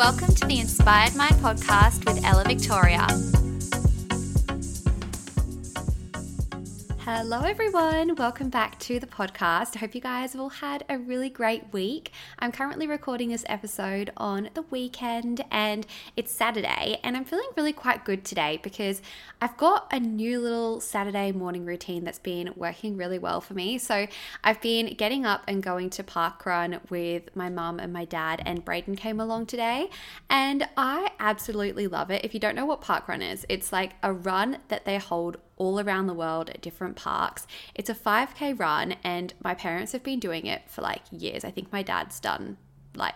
Welcome to the Inspired Mind podcast with Ella Victoria. Hello, everyone. Welcome back to the podcast. I hope you guys have all had a really great week. I'm currently recording this episode on the weekend and it's Saturday, and I'm feeling really quite good today because I've got a new little Saturday morning routine that's been working really well for me. So I've been getting up and going to park run with my mum and my dad, and Braden came along today, and I absolutely love it. If you don't know what park run is, it's like a run that they hold all around the world at different parks. It's a 5K run, and my parents have been doing it for like years. I think my dad's done like,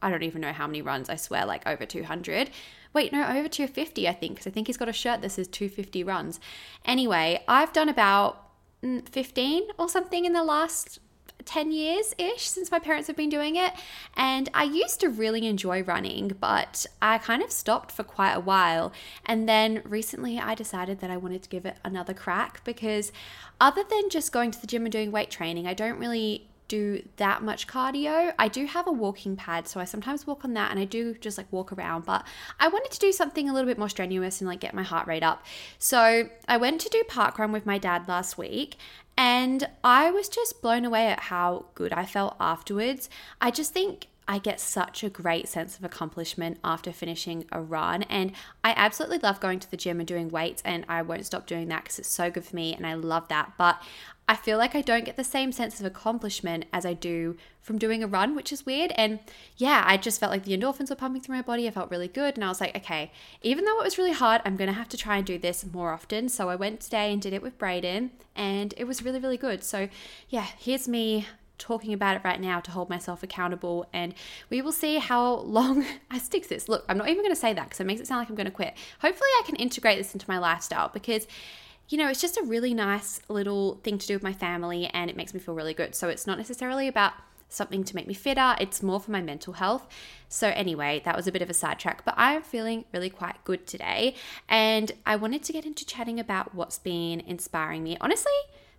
I don't even know how many runs, I swear, like over 200. Wait, no, over 250, I think, because I think he's got a shirt that says 250 runs. Anyway, I've done about mm, 15 or something in the last 10 years ish since my parents have been doing it. And I used to really enjoy running, but I kind of stopped for quite a while. And then recently I decided that I wanted to give it another crack because, other than just going to the gym and doing weight training, I don't really do that much cardio. I do have a walking pad, so I sometimes walk on that and I do just like walk around, but I wanted to do something a little bit more strenuous and like get my heart rate up. So I went to do park run with my dad last week and I was just blown away at how good I felt afterwards. I just think I get such a great sense of accomplishment after finishing a run. And I absolutely love going to the gym and doing weights, and I won't stop doing that because it's so good for me and I love that. But I feel like I don't get the same sense of accomplishment as I do from doing a run, which is weird. And yeah, I just felt like the endorphins were pumping through my body. I felt really good. And I was like, okay, even though it was really hard, I'm going to have to try and do this more often. So I went today and did it with Braden, and it was really, really good. So yeah, here's me talking about it right now to hold myself accountable and we will see how long I stick this. Look, I'm not even going to say that because it makes it sound like I'm going to quit. Hopefully I can integrate this into my lifestyle because you know, it's just a really nice little thing to do with my family and it makes me feel really good. So it's not necessarily about something to make me fitter, it's more for my mental health. So, anyway, that was a bit of a sidetrack, but I'm feeling really quite good today. And I wanted to get into chatting about what's been inspiring me. Honestly,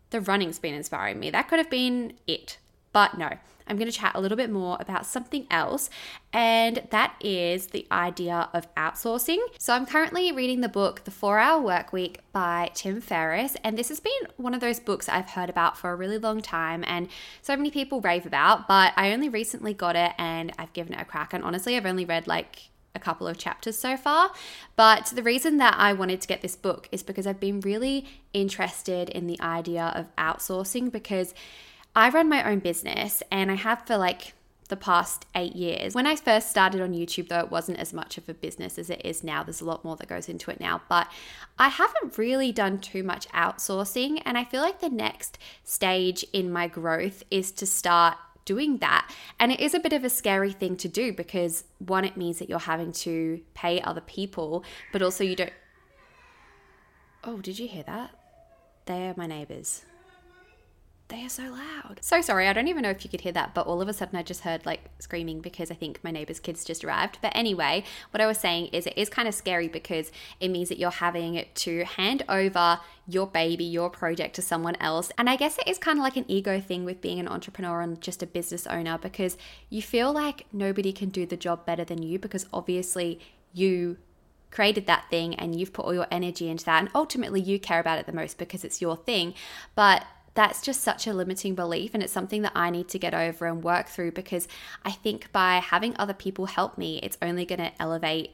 the running's been inspiring me. That could have been it. But no, I'm going to chat a little bit more about something else, and that is the idea of outsourcing. So, I'm currently reading the book The Four Hour Work Week by Tim Ferriss, and this has been one of those books I've heard about for a really long time, and so many people rave about, but I only recently got it and I've given it a crack. And honestly, I've only read like a couple of chapters so far. But the reason that I wanted to get this book is because I've been really interested in the idea of outsourcing because I run my own business and I have for like the past eight years. When I first started on YouTube, though, it wasn't as much of a business as it is now. There's a lot more that goes into it now, but I haven't really done too much outsourcing. And I feel like the next stage in my growth is to start doing that. And it is a bit of a scary thing to do because one, it means that you're having to pay other people, but also you don't. Oh, did you hear that? They are my neighbors they are so loud. So sorry, I don't even know if you could hear that, but all of a sudden I just heard like screaming because I think my neighbor's kids just arrived. But anyway, what I was saying is it is kind of scary because it means that you're having to hand over your baby, your project to someone else. And I guess it is kind of like an ego thing with being an entrepreneur and just a business owner because you feel like nobody can do the job better than you because obviously you created that thing and you've put all your energy into that and ultimately you care about it the most because it's your thing but that's just such a limiting belief. And it's something that I need to get over and work through because I think by having other people help me, it's only going to elevate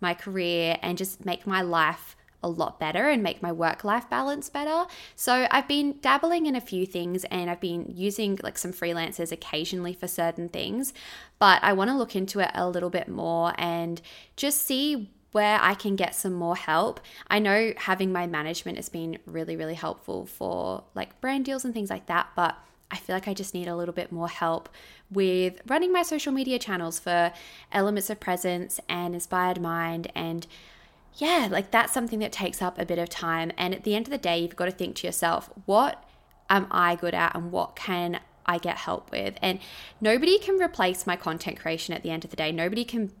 my career and just make my life a lot better and make my work life balance better. So I've been dabbling in a few things and I've been using like some freelancers occasionally for certain things, but I want to look into it a little bit more and just see where I can get some more help. I know having my management has been really, really helpful for like brand deals and things like that, but I feel like I just need a little bit more help with running my social media channels for Elements of Presence and Inspired Mind. And yeah, like that's something that takes up a bit of time. And at the end of the day, you've got to think to yourself, what am I good at and what can I get help with? And nobody can replace my content creation at the end of the day. Nobody can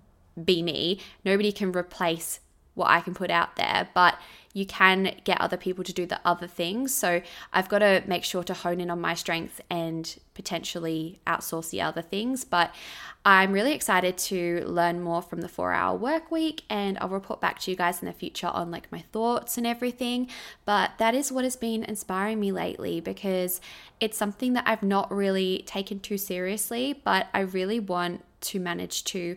be me. Nobody can replace what I can put out there, but you can get other people to do the other things. So I've got to make sure to hone in on my strengths and potentially outsource the other things. But I'm really excited to learn more from the four hour work week and I'll report back to you guys in the future on like my thoughts and everything. But that is what has been inspiring me lately because it's something that I've not really taken too seriously, but I really want to manage to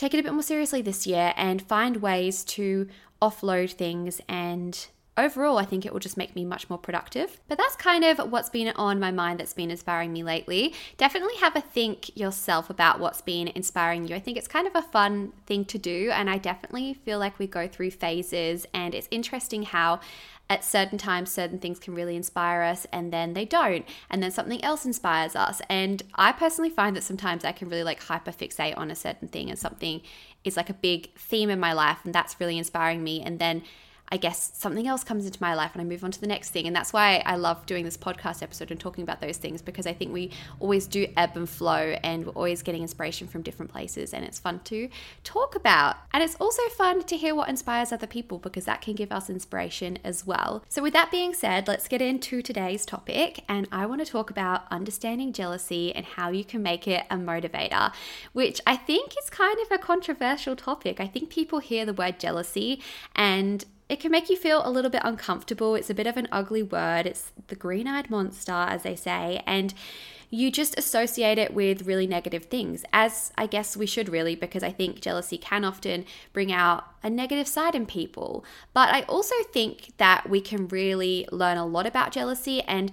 take it a bit more seriously this year and find ways to offload things and overall, I think it will just make me much more productive. But that's kind of what's been on my mind that's been inspiring me lately. Definitely have a think yourself about what's been inspiring you. I think it's kind of a fun thing to do, and I definitely feel like we go through phases, and it's interesting how at certain times certain things can really inspire us and then they don't and then something else inspires us. And i personally find that sometimes i can really like hyper fixate on a certain thing and something is like a big theme in my life and that's really inspiring me and then I guess something else comes into my life and I move on to the next thing. And that's why I love doing this podcast episode and talking about those things because I think we always do ebb and flow and we're always getting inspiration from different places and it's fun to talk about. And it's also fun to hear what inspires other people because that can give us inspiration as well. So, with that being said, let's get into today's topic. And I want to talk about understanding jealousy and how you can make it a motivator, which I think is kind of a controversial topic. I think people hear the word jealousy and it can make you feel a little bit uncomfortable. It's a bit of an ugly word. It's the green eyed monster, as they say. And you just associate it with really negative things, as I guess we should really, because I think jealousy can often bring out a negative side in people. But I also think that we can really learn a lot about jealousy and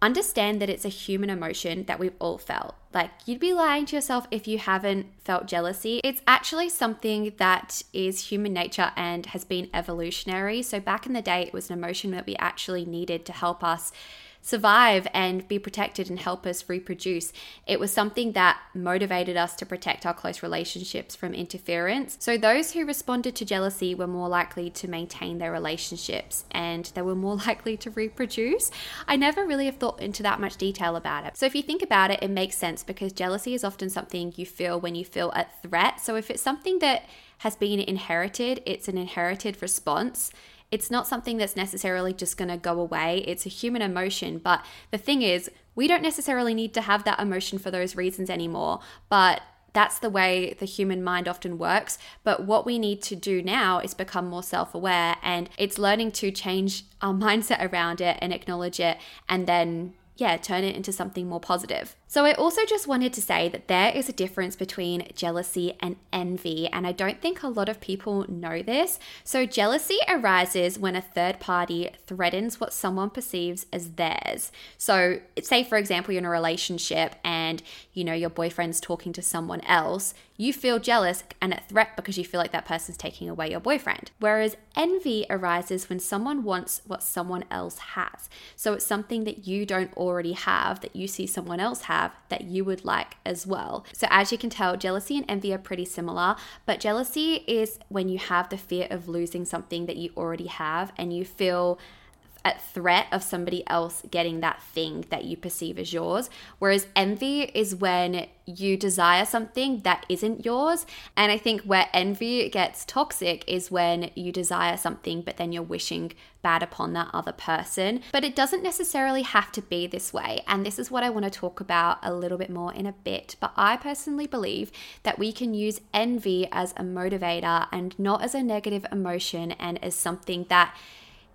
understand that it's a human emotion that we've all felt. Like, you'd be lying to yourself if you haven't felt jealousy. It's actually something that is human nature and has been evolutionary. So, back in the day, it was an emotion that we actually needed to help us survive and be protected and help us reproduce. It was something that motivated us to protect our close relationships from interference. So, those who responded to jealousy were more likely to maintain their relationships and they were more likely to reproduce. I never really have thought into that much detail about it. So, if you think about it, it makes sense because jealousy is often something you feel when you feel a threat. So, if it's something that has been inherited, it's an inherited response it's not something that's necessarily just going to go away. It's a human emotion. But the thing is, we don't necessarily need to have that emotion for those reasons anymore. But that's the way the human mind often works. But what we need to do now is become more self aware and it's learning to change our mindset around it and acknowledge it and then yeah, turn it into something more positive. So, I also just wanted to say that there is a difference between jealousy and envy, and I don't think a lot of people know this. So, jealousy arises when a third party threatens what someone perceives as theirs. So, say for example, you're in a relationship and you know your boyfriend's talking to someone else, you feel jealous and a threat because you feel like that person's taking away your boyfriend. Whereas envy arises when someone wants what someone else has. So, it's something that you don't already have that you see someone else have have that you would like as well. So, as you can tell, jealousy and envy are pretty similar, but jealousy is when you have the fear of losing something that you already have and you feel at threat of somebody else getting that thing that you perceive as yours. Whereas envy is when you desire something that isn't yours. And I think where envy gets toxic is when you desire something, but then you're wishing bad upon that other person. But it doesn't necessarily have to be this way. And this is what I want to talk about a little bit more in a bit. But I personally believe that we can use envy as a motivator and not as a negative emotion and as something that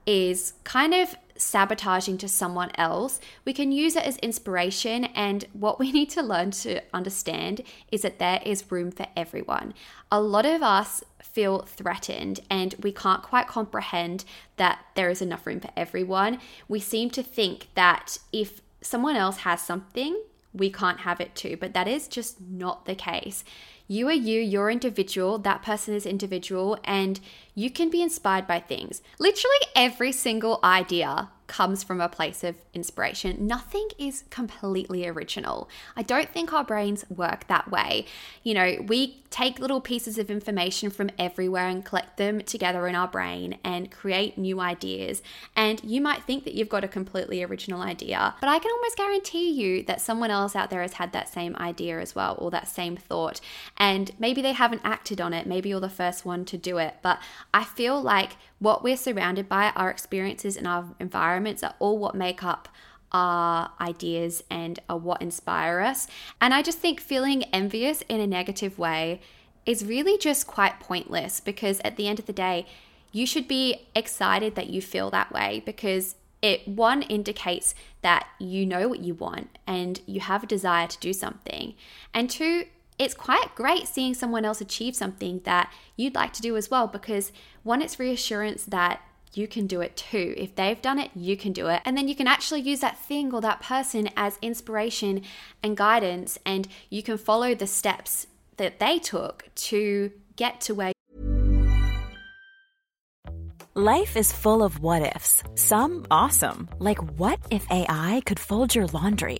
is kind of sabotaging to someone else, we can use it as inspiration. And what we need to learn to understand is that there is room for everyone. A lot of us feel threatened and we can't quite comprehend that there is enough room for everyone. We seem to think that if someone else has something, we can't have it too, but that is just not the case. You are you, you're individual, that person is individual, and you can be inspired by things. Literally every single idea comes from a place of inspiration. Nothing is completely original. I don't think our brains work that way. You know, we take little pieces of information from everywhere and collect them together in our brain and create new ideas. And you might think that you've got a completely original idea, but I can almost guarantee you that someone else out there has had that same idea as well or that same thought. And maybe they haven't acted on it. Maybe you're the first one to do it. But I feel like what we're surrounded by, our experiences and our environments are all what make up our ideas and are what inspire us. And I just think feeling envious in a negative way is really just quite pointless because at the end of the day, you should be excited that you feel that way because it one indicates that you know what you want and you have a desire to do something. And two, it's quite great seeing someone else achieve something that you'd like to do as well because one, it's reassurance that you can do it too. If they've done it, you can do it. And then you can actually use that thing or that person as inspiration and guidance, and you can follow the steps that they took to get to where. Life is full of what ifs, some awesome, like what if AI could fold your laundry?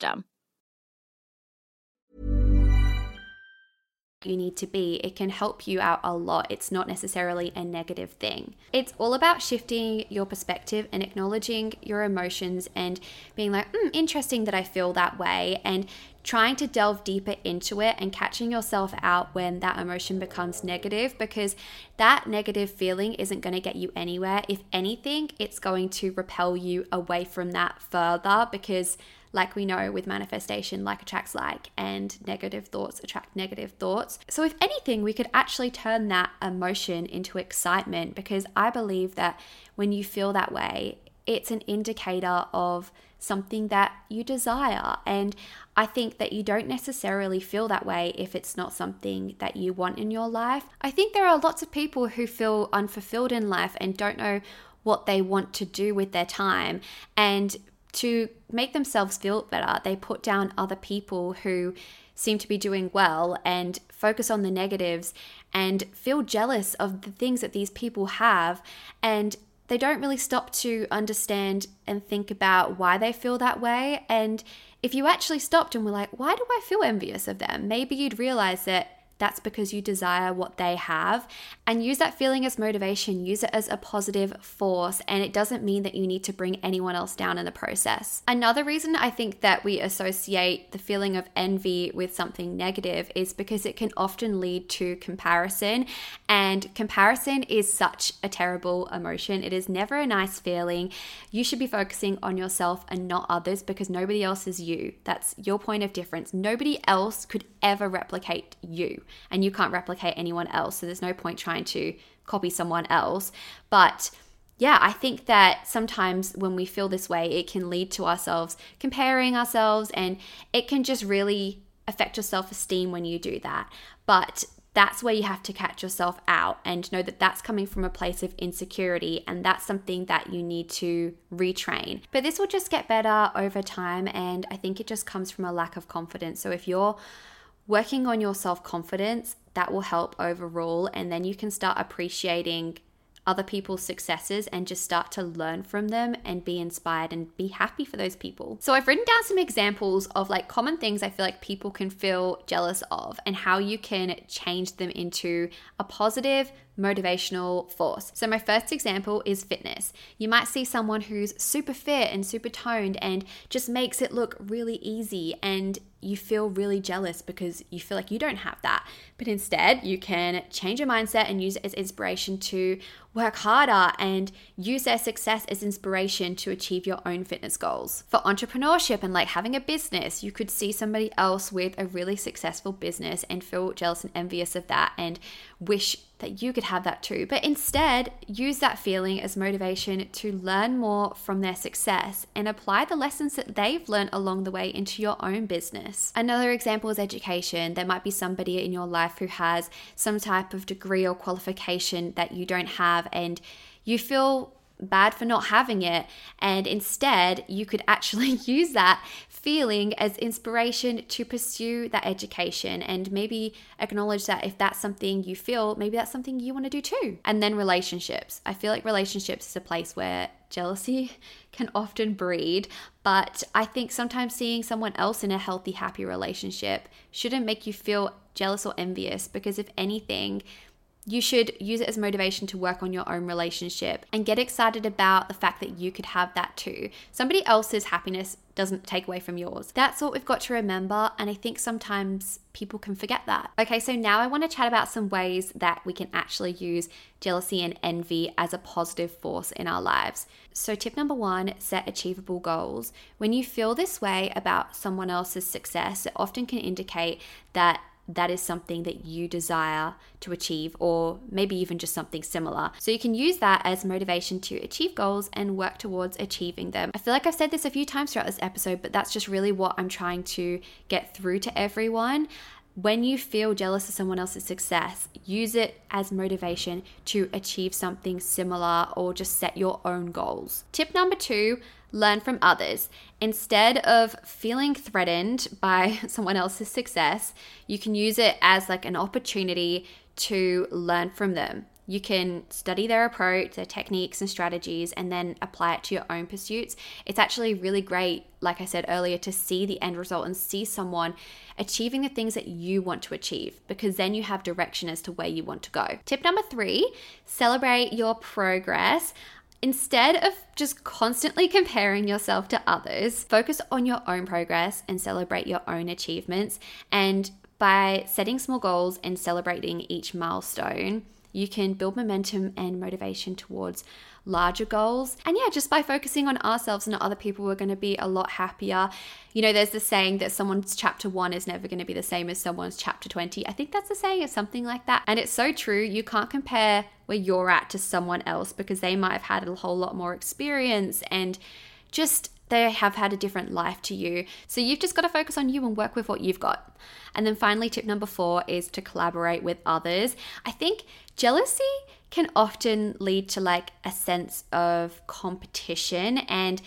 system. You need to be, it can help you out a lot. It's not necessarily a negative thing. It's all about shifting your perspective and acknowledging your emotions and being like, hmm, interesting that I feel that way, and trying to delve deeper into it and catching yourself out when that emotion becomes negative because that negative feeling isn't going to get you anywhere. If anything, it's going to repel you away from that further because like we know with manifestation, like attracts like, and negative thoughts attract negative thoughts. So, if anything, we could actually turn that emotion into excitement because I believe that when you feel that way, it's an indicator of something that you desire. And I think that you don't necessarily feel that way if it's not something that you want in your life. I think there are lots of people who feel unfulfilled in life and don't know what they want to do with their time. And to make themselves feel better, they put down other people who seem to be doing well and focus on the negatives and feel jealous of the things that these people have. And they don't really stop to understand and think about why they feel that way. And if you actually stopped and were like, why do I feel envious of them? Maybe you'd realize that that's because you desire what they have. And use that feeling as motivation, use it as a positive force. And it doesn't mean that you need to bring anyone else down in the process. Another reason I think that we associate the feeling of envy with something negative is because it can often lead to comparison. And comparison is such a terrible emotion. It is never a nice feeling. You should be focusing on yourself and not others because nobody else is you. That's your point of difference. Nobody else could ever replicate you, and you can't replicate anyone else. So there's no point trying to copy someone else. But yeah, I think that sometimes when we feel this way, it can lead to ourselves comparing ourselves, and it can just really affect your self esteem when you do that. But that's where you have to catch yourself out and know that that's coming from a place of insecurity and that's something that you need to retrain. But this will just get better over time and I think it just comes from a lack of confidence. So if you're working on your self confidence, that will help overall and then you can start appreciating other people's successes and just start to learn from them and be inspired and be happy for those people. So I've written down some examples of like common things I feel like people can feel jealous of and how you can change them into a positive motivational force. So, my first example is fitness. You might see someone who's super fit and super toned and just makes it look really easy, and you feel really jealous because you feel like you don't have that. But instead, you can change your mindset and use it as inspiration to work harder and use their success as inspiration to achieve your own fitness goals. For entrepreneurship and like having a business, you could see somebody else with a really successful business and feel jealous and envious of that and wish that you could have that too. But instead, use that feeling as motivation to learn more from their success and apply the lessons that they've learned along the way into your own business. Another example is education. There might be somebody in your life who has some type of degree or qualification that you don't have, and you feel bad for not having it. And instead, you could actually use that feeling as inspiration to pursue that education and maybe acknowledge that if that's something you feel, maybe that's something you want to do too. And then relationships. I feel like relationships is a place where jealousy can often breed, but I think sometimes seeing someone else in a healthy, happy relationship shouldn't make you feel jealous or envious because if anything, you should use it as motivation to work on your own relationship and get excited about the fact that you could have that too. Somebody else's happiness doesn't take away from yours. That's what we've got to remember. And I think sometimes people can forget that. Okay, so now I want to chat about some ways that we can actually use jealousy and envy as a positive force in our lives. So, tip number one set achievable goals. When you feel this way about someone else's success, it often can indicate that that is something that you desire to achieve, or maybe even just something similar. So you can use that as motivation to achieve goals and work towards achieving them. I feel like I've said this a few times throughout this episode, but that's just really what I'm trying to get through to everyone. When you feel jealous of someone else's success, use it as motivation to achieve something similar or just set your own goals. Tip number two learn from others. Instead of feeling threatened by someone else's success, you can use it as like an opportunity to learn from them. You can study their approach, their techniques and strategies, and then apply it to your own pursuits. It's actually really great, like I said earlier, to see the end result and see someone achieving the things that you want to achieve because then you have direction as to where you want to go. Tip number three celebrate your progress. Instead of just constantly comparing yourself to others, focus on your own progress and celebrate your own achievements. And by setting small goals and celebrating each milestone, you can build momentum and motivation towards larger goals. And yeah, just by focusing on ourselves and other people, we're going to be a lot happier. You know, there's the saying that someone's chapter one is never going to be the same as someone's chapter 20. I think that's the saying, it's something like that. And it's so true. You can't compare where you're at to someone else because they might have had a whole lot more experience and just they have had a different life to you. So you've just got to focus on you and work with what you've got. And then finally, tip number four is to collaborate with others. I think jealousy can often lead to like a sense of competition and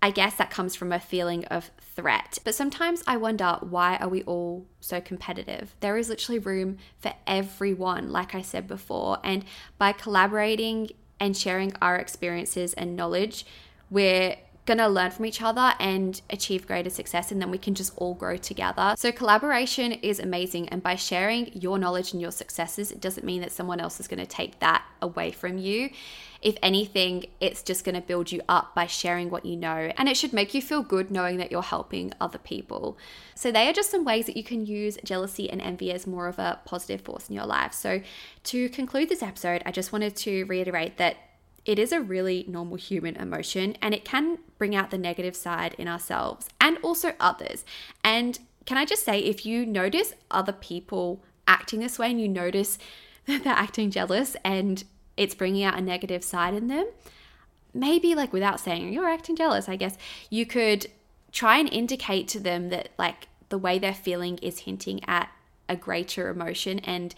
I guess that comes from a feeling of threat. But sometimes I wonder why are we all so competitive? There is literally room for everyone, like I said before, and by collaborating and sharing our experiences and knowledge, we're going to learn from each other and achieve greater success and then we can just all grow together. So collaboration is amazing and by sharing your knowledge and your successes it doesn't mean that someone else is going to take that away from you. If anything, it's just going to build you up by sharing what you know and it should make you feel good knowing that you're helping other people. So they are just some ways that you can use jealousy and envy as more of a positive force in your life. So to conclude this episode, I just wanted to reiterate that it is a really normal human emotion and it can bring out the negative side in ourselves and also others. And can I just say, if you notice other people acting this way and you notice that they're acting jealous and it's bringing out a negative side in them, maybe like without saying you're acting jealous, I guess you could try and indicate to them that like the way they're feeling is hinting at a greater emotion and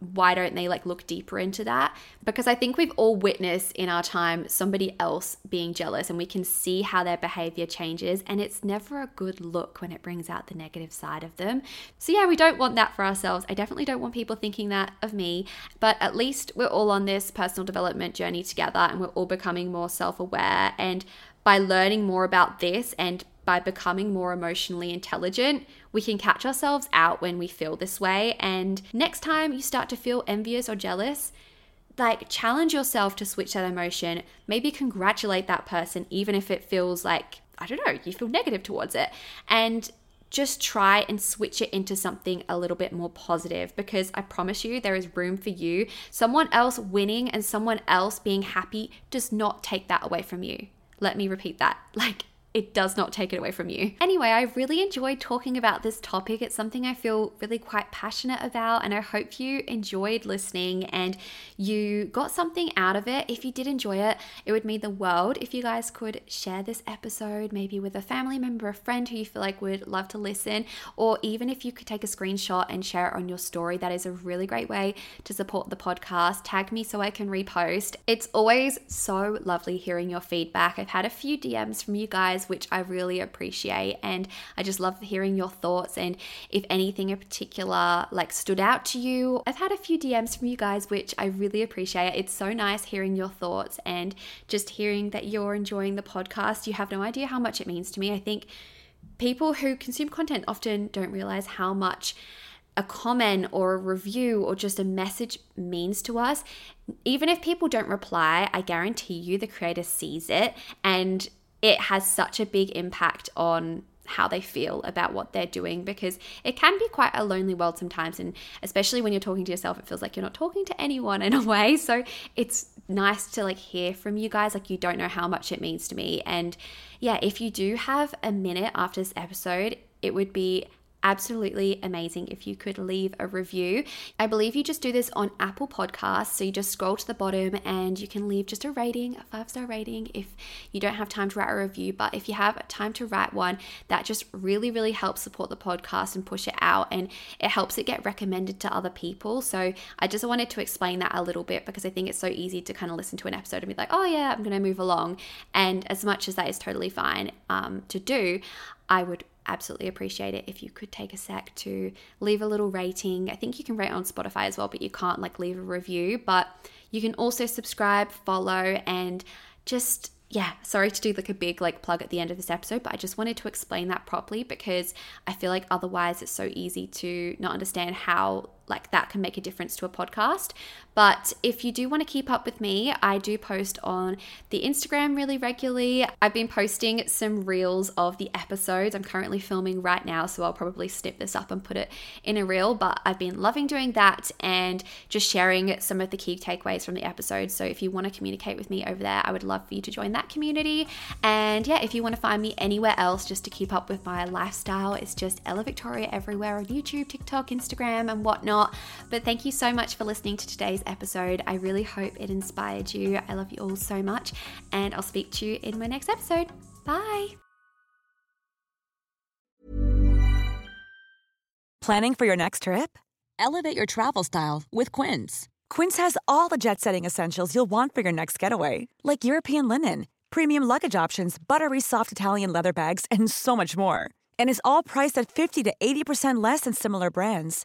why don't they like look deeper into that? Because I think we've all witnessed in our time somebody else being jealous and we can see how their behavior changes and it's never a good look when it brings out the negative side of them. So yeah, we don't want that for ourselves. I definitely don't want people thinking that of me, but at least we're all on this personal development journey together and we're all becoming more self-aware and by learning more about this and by becoming more emotionally intelligent, we can catch ourselves out when we feel this way. And next time you start to feel envious or jealous, like challenge yourself to switch that emotion. Maybe congratulate that person, even if it feels like, I don't know, you feel negative towards it. And just try and switch it into something a little bit more positive because I promise you there is room for you. Someone else winning and someone else being happy does not take that away from you. Let me repeat that. Like, it does not take it away from you. Anyway, I really enjoyed talking about this topic. It's something I feel really quite passionate about, and I hope you enjoyed listening and you got something out of it. If you did enjoy it, it would mean the world if you guys could share this episode maybe with a family member, a friend who you feel like would love to listen, or even if you could take a screenshot and share it on your story. That is a really great way to support the podcast. Tag me so I can repost. It's always so lovely hearing your feedback. I've had a few DMs from you guys which I really appreciate. And I just love hearing your thoughts and if anything in particular like stood out to you. I've had a few DMs from you guys, which I really appreciate. It's so nice hearing your thoughts and just hearing that you're enjoying the podcast. You have no idea how much it means to me. I think people who consume content often don't realize how much a comment or a review or just a message means to us. Even if people don't reply, I guarantee you the creator sees it and it has such a big impact on how they feel about what they're doing because it can be quite a lonely world sometimes and especially when you're talking to yourself it feels like you're not talking to anyone in a way. So it's nice to like hear from you guys like you don't know how much it means to me. And yeah if you do have a minute after this episode it would be absolutely amazing if you could leave a review. I believe you just do this on Apple Podcasts. So you just scroll to the bottom and you can leave just a rating, a five star rating if you don't have time to write a review. But if you have time to write one, that just really, really helps support the podcast and push it out and it helps it get recommended to other people. So I just wanted to explain that a little bit because I think it's so easy to kind of listen to an episode and be like, oh yeah, I'm going to move along. And as much as that is totally fine um, to do, I would absolutely appreciate it if you could take a sec to leave a little rating. I think you can rate on Spotify as well, but you can't like leave a review. But you can also subscribe, follow, and just yeah, sorry to do like a big like plug at the end of this episode, but I just wanted to explain that properly because I feel like otherwise it's so easy to not understand how like that can make a difference to a podcast. But if you do want to keep up with me, I do post on the Instagram really regularly. I've been posting some reels of the episodes. I'm currently filming right now, so I'll probably snip this up and put it in a reel. But I've been loving doing that and just sharing some of the key takeaways from the episodes. So if you want to communicate with me over there, I would love for you to join that community. And yeah, if you want to find me anywhere else just to keep up with my lifestyle, it's just Ella Victoria everywhere on YouTube, TikTok, Instagram, and whatnot not. But thank you so much for listening to today's episode. I really hope it inspired you. I love you all so much, and I'll speak to you in my next episode. Bye. Planning for your next trip? Elevate your travel style with Quince. Quince has all the jet setting essentials you'll want for your next getaway, like European linen, premium luggage options, buttery soft Italian leather bags, and so much more. And is all priced at 50 to 80% less than similar brands.